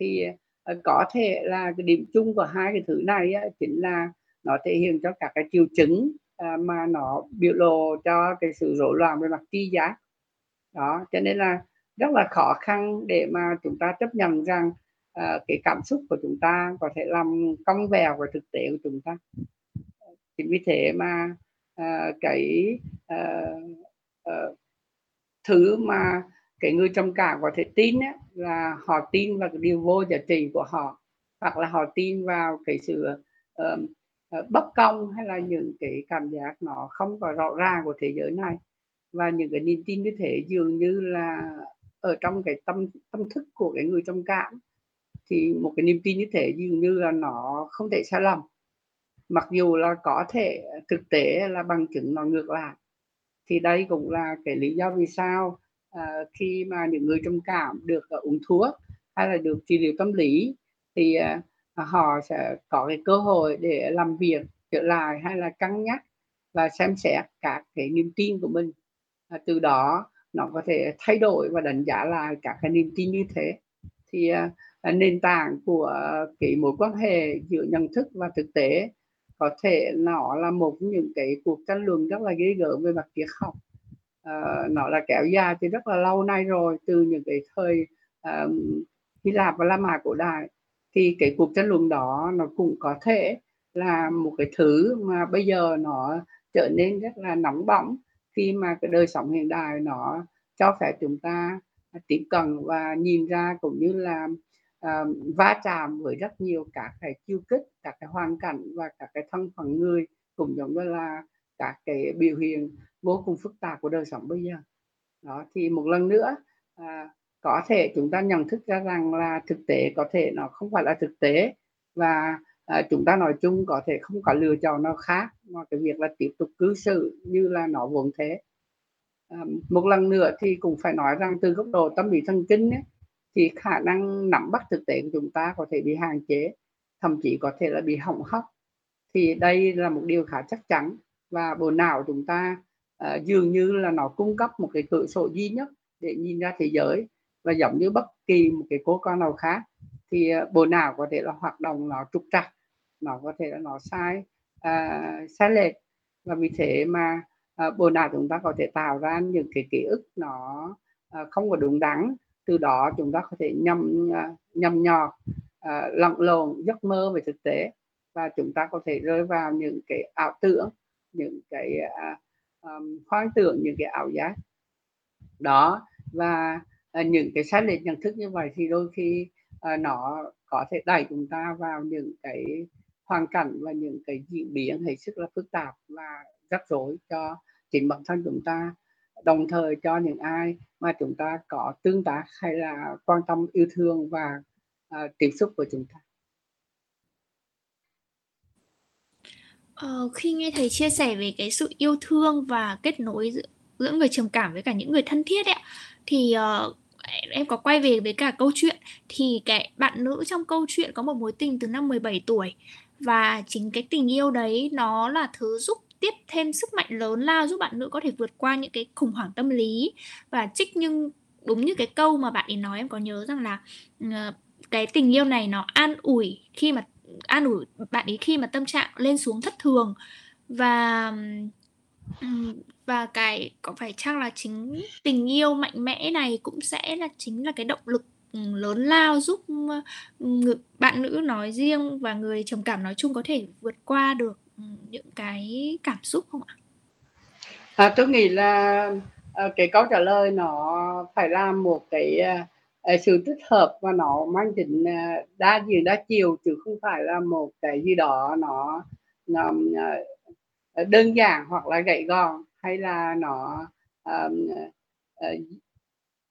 thì à, có thể là cái điểm chung của hai cái thứ này á, chính là nó thể hiện cho các cái triệu chứng à, mà nó biểu lộ cho cái sự rối loạn về mặt tri giác. Đó cho nên là rất là khó khăn để mà chúng ta chấp nhận rằng Ờ, cái cảm xúc của chúng ta có thể làm cong vèo và thực tế của chúng ta. Chính vì thế mà à, cái à, à, thứ mà cái người trầm cảm có thể tin ấy, là họ tin vào cái điều vô giá trị của họ hoặc là họ tin vào cái sự uh, uh, bất công hay là những cái cảm giác nó không có rõ ràng của thế giới này. Và những cái niềm tin như thế dường như là ở trong cái tâm tâm thức của cái người trầm cảm thì một cái niềm tin như thế dường như là nó không thể sai lầm. Mặc dù là có thể thực tế là bằng chứng nó ngược lại thì đây cũng là cái lý do vì sao à, khi mà những người trầm cảm được uh, uống thuốc hay là được trị liệu tâm lý thì uh, họ sẽ có cái cơ hội để làm việc trở lại hay là cân nhắc và xem xét các cái niềm tin của mình. À, từ đó nó có thể thay đổi và đánh giá lại các cái niềm tin như thế thì à, à, nền tảng của cái mối quan hệ giữa nhận thức và thực tế có thể nó là một những cái cuộc tranh luận rất là ghê gớm về mặt triết học. Uh, nó là kéo dài từ rất là lâu nay rồi từ những cái thời uh, Hy Lạp và La Mã cổ đại. Thì cái cuộc tranh luận đó nó cũng có thể là một cái thứ mà bây giờ nó trở nên rất là nóng bỏng khi mà cái đời sống hiện đại nó cho phép chúng ta tiếp cận và nhìn ra cũng như là uh, va chạm với rất nhiều các cái chiêu kích các cái hoàn cảnh và các cái thân phận người cũng giống như là các cái biểu hiện vô cùng phức tạp của đời sống bây giờ. Đó thì một lần nữa à, có thể chúng ta nhận thức ra rằng là thực tế có thể nó không phải là thực tế và à, chúng ta nói chung có thể không có lựa chọn nào khác mà cái việc là tiếp tục cư xử như là nó vốn thế một lần nữa thì cũng phải nói rằng từ góc độ tâm lý thần kinh ấy, thì khả năng nắm bắt thực tế của chúng ta có thể bị hạn chế thậm chí có thể là bị hỏng hóc. Thì đây là một điều khá chắc chắn và bộ não chúng ta uh, dường như là nó cung cấp một cái cửa sổ duy nhất để nhìn ra thế giới và giống như bất kỳ một cái cố con nào khác thì uh, bộ não có thể là hoạt động nó trục trặc nó có thể là nó sai uh, sai lệch. Và vì thế mà uh, bộ não chúng ta có thể tạo ra những cái ký ức nó uh, không có đúng đắn từ đó chúng ta có thể nhầm ờ, nhầm nhò uh, lẫn lộn giấc mơ về thực tế và chúng ta có thể rơi vào những cái ảo tưởng những cái uh, um, hoang tưởng những cái ảo giác. Đó và uh, những cái sai lệch nhận thức như vậy thì đôi khi uh, nó có thể đẩy chúng ta vào những cái hoàn cảnh và những cái diễn biến hết sức là phức tạp và rắc rối cho chính bản thân chúng ta đồng thời cho những ai mà chúng ta có tương tác hay là quan tâm yêu thương và uh, tiếp xúc với chúng ta. Ờ, khi nghe thầy chia sẻ về cái sự yêu thương và kết nối giữa, giữa người trầm cảm với cả những người thân thiết ấy thì uh, em có quay về với cả câu chuyện. Thì cái bạn nữ trong câu chuyện có một mối tình từ năm 17 tuổi và chính cái tình yêu đấy nó là thứ giúp tiếp thêm sức mạnh lớn lao giúp bạn nữ có thể vượt qua những cái khủng hoảng tâm lý. Và trích nhưng đúng như cái câu mà bạn ấy nói em có nhớ rằng là ờ, cái tình yêu này nó an ủi khi mà an ủi bạn ấy khi mà tâm trạng lên xuống thất thường. Và và cái có phải chăng là chính tình yêu mạnh mẽ này cũng sẽ là chính là cái động lực lớn lao giúp người, bạn nữ nói riêng và người trầm cảm nói chung có thể vượt qua được những cái cảm xúc không ạ? À, tôi nghĩ là à, cái câu trả lời nó phải là một cái à, sự tích hợp và nó mang tính à, đa diện đa chiều chứ không phải là một cái gì đó nó, nó đơn giản hoặc là gãy gòn hay là nó um, uh,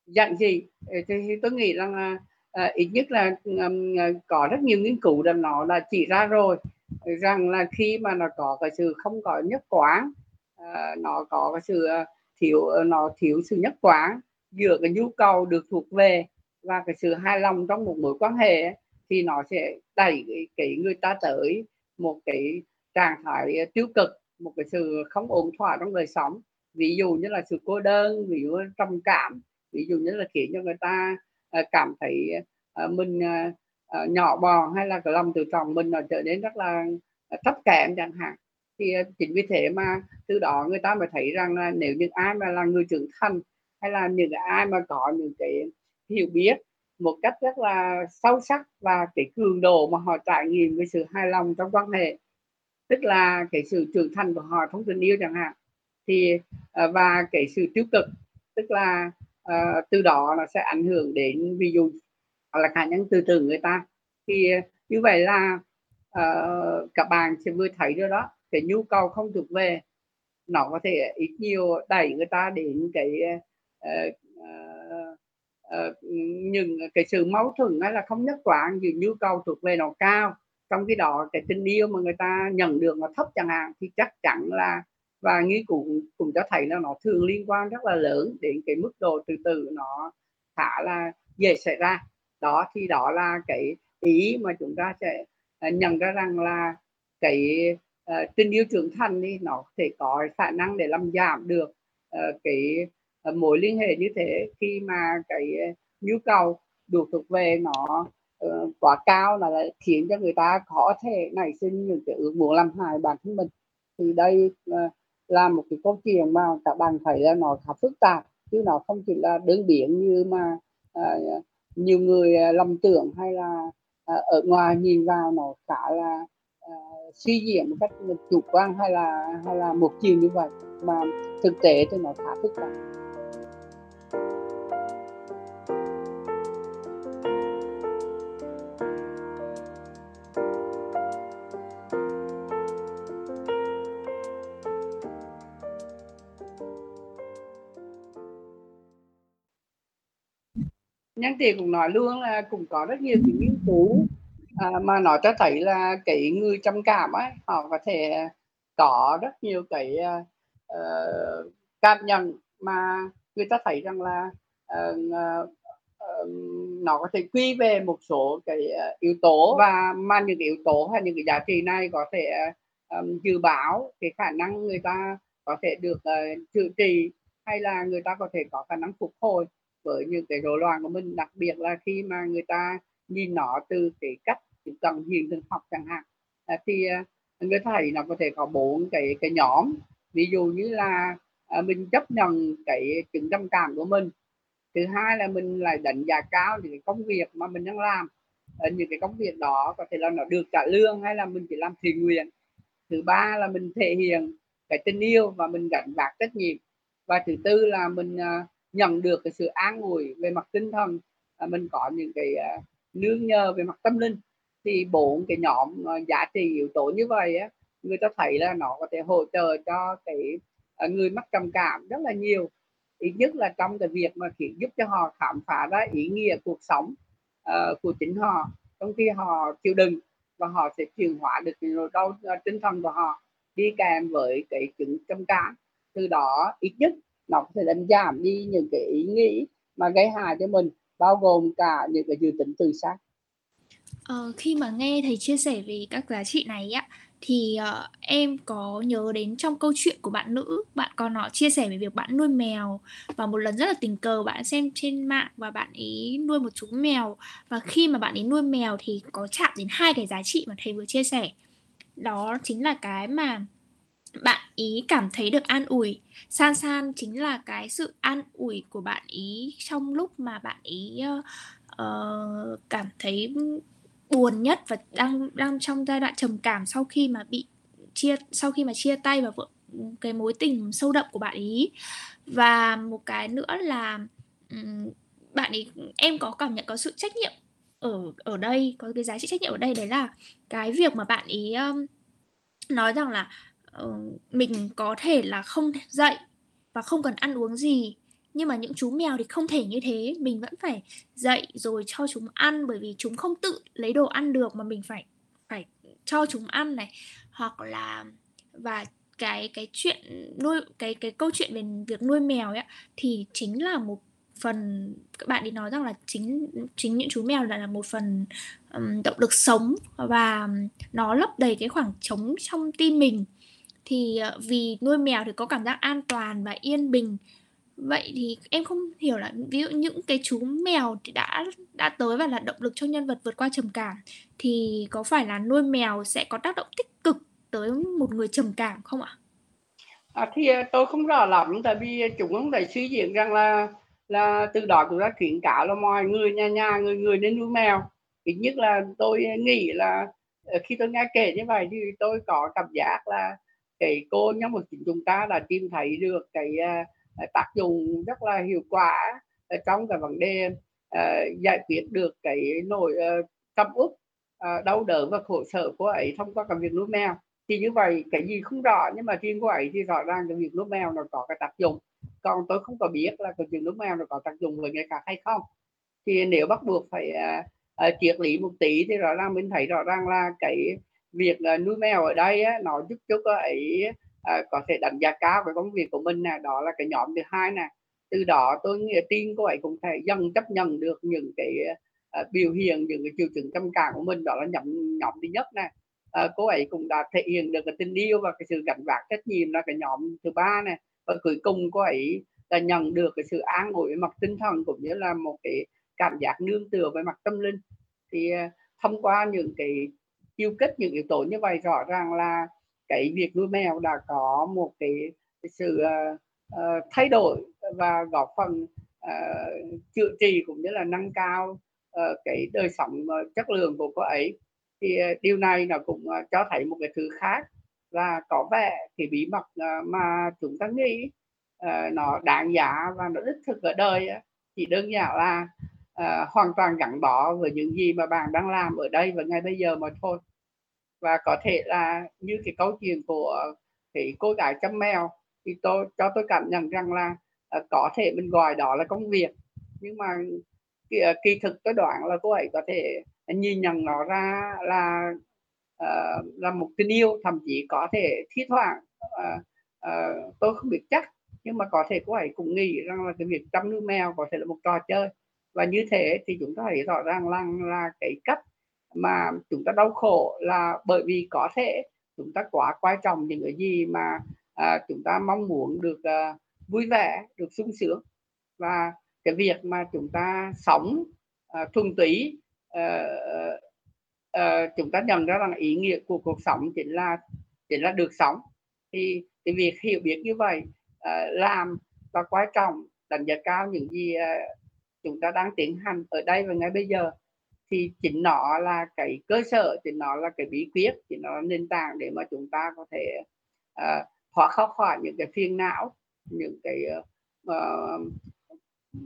dạng gì thì tôi nghĩ rằng uh, ít nhất là um, có rất nhiều nghiên cứu rằng nó là chỉ ra rồi rằng là khi mà nó có cái sự không có nhất quán uh, nó có cái sự ờ, thiếu ờ, nó thiếu sự nhất quán giữa cái nhu cầu được thuộc về và cái sự hài lòng trong một mối quan hệ thì nó sẽ đẩy cái, cái người ta tới một cái trạng thái tiêu cực một cái sự không ổn thỏa trong đời sống. Ví dụ như là sự cô đơn ví dụ trầm cảm ví dụ như là khiến cho người ta cảm thấy mình uh, nhỏ bò hay là cái lòng tự trọng mình nó trở nên rất là ờ, thấp kém chẳng hạn. Thì ờ, chính vì thế mà từ đó người ta mới thấy rằng là nếu những ai mà là người trưởng thành hay là những ai mà có những cái hiểu biết một cách rất là sâu sắc và cái cường độ mà họ trải nghiệm với sự hài lòng trong quan hệ tức là cái sự trưởng thành của họ trong tình yêu chẳng hạn thì và cái sự tiêu cực tức là uh, từ đó nó sẽ ảnh hưởng đến ví dụ là khả năng từ từ người ta. Thì ờ, như vậy là uh, các bạn sẽ vừa thấy được đó cái nhu cầu không thuộc về nó có thể ít nhiều đẩy người ta đến cái uh, uh, những cái sự mâu thuẫn hay là không nhất quán vì nhu cầu thuộc về nó cao. Trong khi đó cái tình yêu mà người ta nhận được nó thấp chẳng hạn thì chắc chắn là và nghĩ cũng cũng cho thấy là nó thường liên quan rất là lớn đến cái mức độ từ từ nó khá là dễ xảy ra đó thì đó là cái ý mà chúng ta sẽ à, nhận ra rằng là cái uh, tình yêu trưởng thành thì nó có thể có khả năng để làm giảm được uh, cái uh, mối liên hệ như thế. Khi mà cái uh, nhu cầu được thuộc về nó uh, quá cao là lại khiến cho người ta có thể nảy sinh những cái ước muốn làm hại bản thân mình. Thì đây uh, là một cái câu chuyện mà các bạn thấy là nó khá phức tạp chứ nó không chỉ là đơn biển như mà uh, nhiều người à, lầm tưởng hay là à, ở ngoài nhìn vào nó khá là uh, suy diễn một cách chủ quan hay là hay là một chiều như vậy. Mà thực tế thì nó khá phức tạp. Nhân tiện cũng nói luôn là cũng có rất nhiều cái nghiên cứu à, mà nói cho thấy là cái người trầm cảm ấy họ có thể có rất nhiều cái uh, cảm nhận mà người ta thấy rằng là uh, uh, nó có thể quy về một số cái à, yếu tố và mà những cái yếu tố hay những cái giá trị này có thể um, dự báo cái khả năng người ta có thể được uh, chữa trị hay là người ta có thể có khả năng phục hồi với những cái rối loạn của mình đặc biệt là khi mà người ta nhìn nó từ cái cách tiếp cận hiện thực học chẳng hạn. À, thì uh, người thấy nó có thể có bốn cái cái nhóm. Ví dụ như là uh, mình chấp nhận cái chứng trầm cảm của mình. Thứ hai là mình lại đánh giá cao những cái công việc mà mình đang làm. À, những cái công việc đó có thể là nó được trả lương hay là mình chỉ làm thiện nguyện. Thứ ba là mình thể hiện cái tình yêu và mình gánh vác trách nhiệm. Và thứ tư là mình uh, nhận được cái sự an ủi về mặt tinh thần à, mình có những cái à, nương nhờ về mặt tâm linh thì bốn cái nhóm à, giá trị yếu tố như vậy á người ta thấy là nó có thể hỗ trợ cho cái à, người mắc trầm cảm rất là nhiều. Ít nhất là trong cái việc mà khiến giúp cho họ khám phá ra ý nghĩa cuộc sống uh, của chính họ trong khi họ chịu đựng và họ sẽ chuyển hóa được nỗi đau uh, tinh thần của họ đi kèm với cái chứng trầm cảm. Từ đó ít nhất nó có thể đánh giảm đi những cái ý nghĩ mà gây hại cho mình bao gồm cả những cái dự tính từ sát. Ờ, khi mà nghe thầy chia sẻ về các giá trị này á thì uh, em có nhớ đến trong câu chuyện của bạn nữ bạn còn nó chia sẻ về việc bạn nuôi mèo và một lần rất là tình cờ bạn xem trên mạng và bạn ấy nuôi một chú mèo. Và khi mà bạn ấy nuôi mèo thì có chạm đến hai cái giá trị mà thầy vừa chia sẻ. Đó chính là cái mà bạn ý cảm thấy được an ủi. San san chính là cái sự an ủi của bạn ý trong lúc mà bạn ý uh, cảm thấy buồn nhất và đang đang trong giai đoạn trầm cảm sau khi mà bị chia sau khi mà chia tay và vợ cái mối tình sâu đậm của bạn ý. Và một cái nữa là bạn ý em có cảm nhận có sự trách nhiệm ở ở đây có cái giá trị trách nhiệm ở đây đấy là cái việc mà bạn ý um, nói rằng là Ờ, mình có thể là không dậy và không cần ăn uống gì nhưng mà những chú mèo thì không thể như thế. Mình vẫn phải dậy rồi cho chúng ăn bởi vì chúng không tự lấy đồ ăn được mà mình phải phải cho chúng ăn này. Hoặc là và cái cái chuyện nuôi cái cái câu chuyện về việc nuôi mèo ấy thì chính là một phần các bạn đi nói rằng là chính chính những chú mèo là, là một phần um, động lực sống và nó lấp đầy cái khoảng trống trong tim mình thì ờ, vì nuôi mèo thì có cảm giác an toàn và yên bình vậy thì em không hiểu là ví dụ những cái chú mèo thì đã đã tới và là động lực cho nhân vật vượt qua trầm cảm thì có phải là nuôi mèo sẽ có tác động tích cực tới một người trầm cảm không ạ? À, thì ờ, tôi không rõ lắm tại vì chúng không thể suy diễn rằng là là từ đó chúng ta khuyến cáo là mọi người nhà nhà người người nên nuôi mèo ít nhất là tôi nghĩ là ờ, khi tôi nghe kể như vậy thì tôi có cảm giác là cái cô nhóm một chúng ta đã tìm thấy được cái uh, tác dụng rất là hiệu quả trong cái vấn đề uh, giải quyết được cái nỗi uh, tâm ức uh, đau đớn và khổ sở của ấy thông qua cái việc nuôi mèo. Thì như vậy cái gì không rõ nhưng mà riêng của ấy thì rõ ràng cái việc nuôi mèo nó có cái tác dụng. Còn tôi không có biết là cái việc nuôi mèo nó có tác dụng với người khác hay không. Thì nếu bắt buộc phải uh, uh, lý một tí thì rõ ràng mình thấy rõ ràng là cái việc uh, nuôi mèo ở đây á, nó giúp cho cái ấy à, có thể đánh giá cao về công việc của mình nè đó là cái nhóm thứ hai nè. Từ đó tôi nghĩ tin cô ấy cũng thể dần chấp nhận được những cái uh, biểu hiện những cái triệu chứng trầm cảm của mình đó là nhóm nhóm thứ nhất nè. Uh, cô ấy cũng đã thể hiện được cái tình yêu và cái sự gắn vác trách nhiệm là cái nhóm thứ ba nè. Và cuối cùng cô ấy là nhận được cái sự an ủi mặt tinh thần cũng như là một cái cảm giác nương tựa về mặt tâm linh. Thì uh, thông qua những cái tiêu kết những yếu tố như vậy rõ ràng là cái việc nuôi mèo đã có một cái, cái sự uh, uh, thay đổi và góp phần uh, chữa trị cũng như là nâng cao uh, cái đời sống uh, chất lượng của cô ấy. Thì uh, điều này nó cũng uh, cho thấy một cái thứ khác là có vẻ cái bí mật uh, mà chúng ta nghĩ uh, nó đáng giá và nó đích thực ở đời uh, chỉ đơn giản là uh, hoàn toàn gắn bó với những gì mà bạn đang làm ở đây và ngay bây giờ mà thôi và có thể là như cái câu chuyện của cái cô gái chăm mèo thì tôi cho tôi cảm nhận rằng là uh, có thể mình gọi đó là công việc. Nhưng mà kỳ, à, kỳ thực tôi đoán là cô ấy có thể nhìn nhận nó ra là uh, là một tình yêu thậm chí có thể thi thoảng uh, uh, tôi không biết chắc nhưng mà có thể cô ấy cũng nghĩ rằng là cái việc chăm nuôi mèo có thể là một trò chơi. Và như thế thì chúng ta thấy rõ ràng là, là cái cách mà chúng ta đau khổ là bởi vì có thể chúng ta quá quan trọng những cái gì mà à, chúng ta mong muốn được à, vui vẻ được sung sướng. Và cái việc mà chúng ta sống à, thuần túy à, à, chúng ta nhận ra rằng ý nghĩa của cuộc sống chính là chính là được sống thì cái việc hiểu biết như vậy à, làm và quan trọng đánh giá cao những gì à, chúng ta đang tiến hành ở đây và ngay bây giờ thì chính nó là cái cơ sở chính nó là cái bí quyết chính nó là nền tảng để mà chúng ta có thể uh, thoát khỏi khỏi những cái phiền não những cái uh,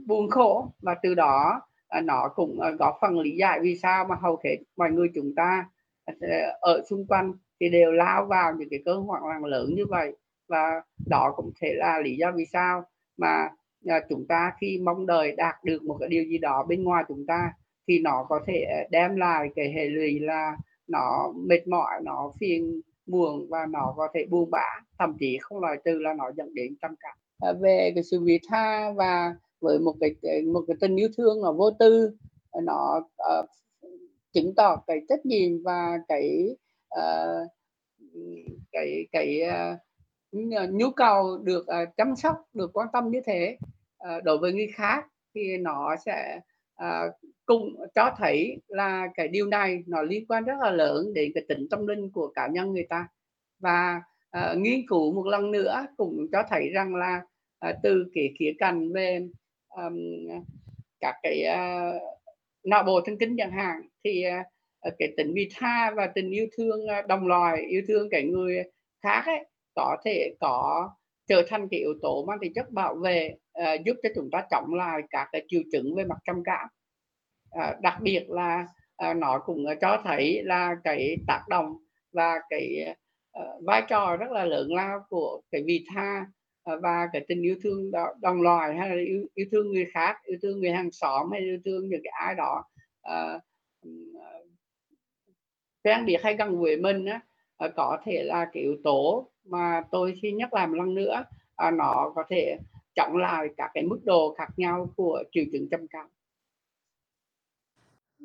buồn khổ. Và từ đó uh, nó cũng uh, góp phần lý giải vì sao mà hầu hết mọi người chúng ta uh, ở xung quanh thì đều lao vào những cái cơn hoảng loạn lớn như vậy. Và đó cũng thể là lý do vì sao mà uh, chúng ta khi mong đợi đạt được một cái điều gì đó bên ngoài chúng ta thì nó có thể ờ, đem lại cái hệ lụy là nó mệt mỏi nó phiền buồn và nó có thể buông bã. Thậm chí không loại trừ là nó dẫn đến trầm cảm. À, về cái sự vị tha và với một cái một cái tình yêu thương nó vô tư ờ, nó uh, chứng tỏ cái trách nhiệm và cái uh, cái cái uh, nhu cầu được uh, chăm sóc được quan tâm như thế uh, đối với người khác thì nó sẽ Ờ, à, cũng cho thấy là cái điều này nó liên quan rất là lớn đến cái tính tâm linh của cá nhân người ta. Và à, nghiên cứu một lần nữa cũng cho thấy rằng là à, từ cái khía cạnh về um, các cái uh, não bộ thần kinh chẳng hạn thì uh, cái tính vị tha và tình yêu thương đồng loài yêu thương cái người khác ấy có thể có trở thành cái yếu tố mang tính chất bảo vệ uh, giúp cho chúng ta chống lại các cái triệu chứng về mặt trầm cảm. Uh, đặc biệt là uh, nó cũng cho thấy là cái tác động và cái uh, vai trò rất là lớn lao của cái vị tha uh, và cái tình yêu thương đó, đồng loài hay là yêu, yêu thương người khác yêu thương người hàng xóm hay yêu thương những cái ai đó uh, quen biết hay gần với mình á, uh, có thể là cái yếu tố mà tôi xin nhắc lại một lần nữa à, nó có thể trọng lại các cái mức độ khác nhau của triệu chứng trầm cảm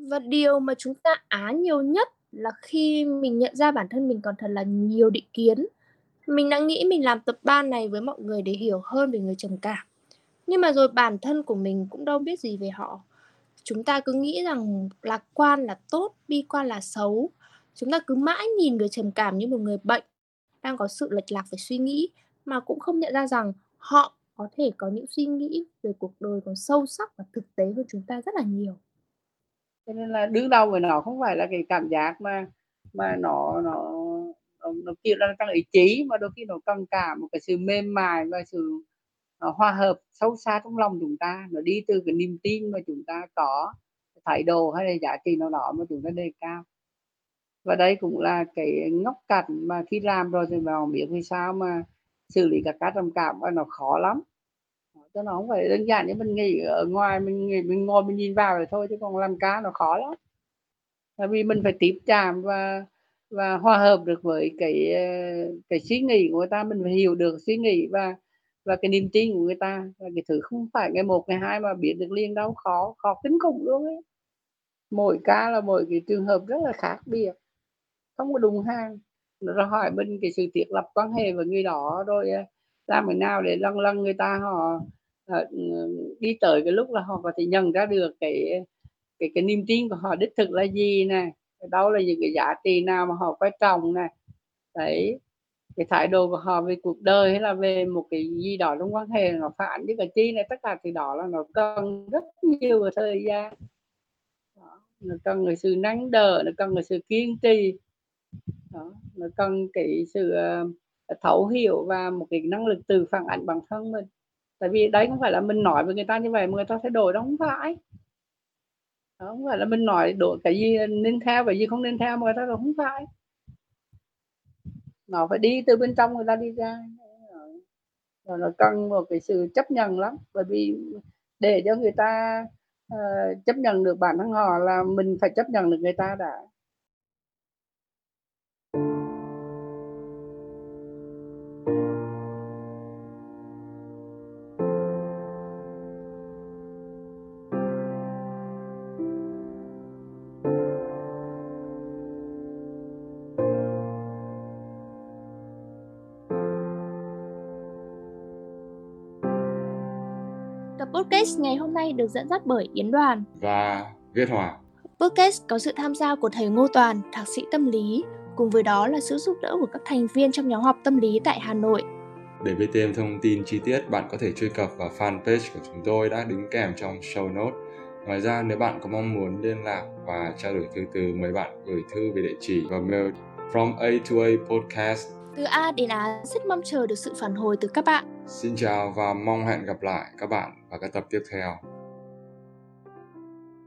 và điều mà chúng ta á nhiều nhất là khi mình nhận ra bản thân mình còn thật là nhiều định kiến. Mình đã nghĩ mình làm tập ban này với mọi người để hiểu hơn về người trầm cảm. Nhưng mà rồi bản thân của mình cũng đâu biết gì về họ. Chúng ta cứ nghĩ rằng lạc quan là tốt, bi quan là xấu. Chúng ta cứ mãi nhìn người trầm cảm như một người bệnh đang có sự lệch lạc về suy nghĩ mà cũng không nhận ra rằng họ có thể có những suy nghĩ về cuộc đời còn sâu sắc và thực tế hơn chúng ta rất là nhiều. Cho nên là đứng đầu với nó không phải là cái cảm giác mà mà nó nó nó, nó kiểu là cần ý chí mà đôi khi nó cần cả một cái sự mềm mại và sự ờ, hòa hợp sâu xa trong lòng chúng ta. Nó đi từ cái niềm tin mà chúng ta có thái độ hay là giá trị nào đó mà chúng ta đề cao và đây cũng là cái ngóc cạnh mà khi làm rồi thì vào biết vì sao mà xử lý các cá trầm cảm và nó khó lắm. Cho nó không phải đơn giản như mình nghĩ ở ngoài, mình nghĩ mình ngồi mình nhìn vào rồi thôi chứ còn làm cá nó khó lắm. Tại vì mình phải tiếp chạm và và hòa hợp được với cái cái suy nghĩ của người ta, mình phải hiểu được suy nghĩ và và cái niềm tin của người ta. Là cái thứ không phải ngày một, ngày hai mà biết được liền đâu, khó khó kinh khủng luôn ấy. Mỗi ca là mỗi cái trường hợp rất là khác biệt không có đùng hàng. Nó hỏi mình cái sự thiết lập quan hệ với người đó, rồi ờ, làm thế nào để lần lần người ta, họ ờ, đi tới cái lúc là họ có thể nhận ra được cái cái cái niềm tin của họ đích thực là gì nè, đâu là những cái giá trị nào mà họ quan trọng nè. Đấy, cái thái độ của họ về cuộc đời hay là về một cái gì đó trong quan hệ nó phản với cái chi này tất cả thì đó là nó cần rất nhiều thời gian. Đó. nó cần cái sự nắng đỡ, nó cần cái sự kiên trì đó. nó cần cái sự ờ, thấu hiểu và một cái năng lực từ phản ảnh bản thân mình. Tại vì đấy không phải là mình nói với người ta như vậy mà người ta thay đổi đó không phải. Đó không phải là mình nói đổi cái gì nên theo và gì không nên theo mà người ta đâu không phải. Nó phải đi từ bên trong người ta đi ra. Rồi nó cần một cái sự chấp nhận lắm. Bởi vì để cho người ta uh, chấp nhận được bản thân họ là mình phải chấp nhận được người ta đã. Podcast ngày hôm nay được dẫn dắt bởi Yến Đoàn và Viết Hòa. Podcast có sự tham gia của thầy Ngô Toàn, thạc sĩ tâm lý, cùng với đó là sự giúp đỡ của các thành viên trong nhóm học tâm lý tại Hà Nội. Để biết thêm thông tin chi tiết, bạn có thể truy cập vào fanpage của chúng tôi đã đính kèm trong show note. Ngoài ra, nếu bạn có mong muốn liên lạc và trao đổi thư từ, mời bạn gửi thư về địa chỉ và mail from A to A podcast. Từ A đến Á, rất mong chờ được sự phản hồi từ các bạn. Xin chào và mong hẹn gặp lại các bạn vào các tập tiếp theo.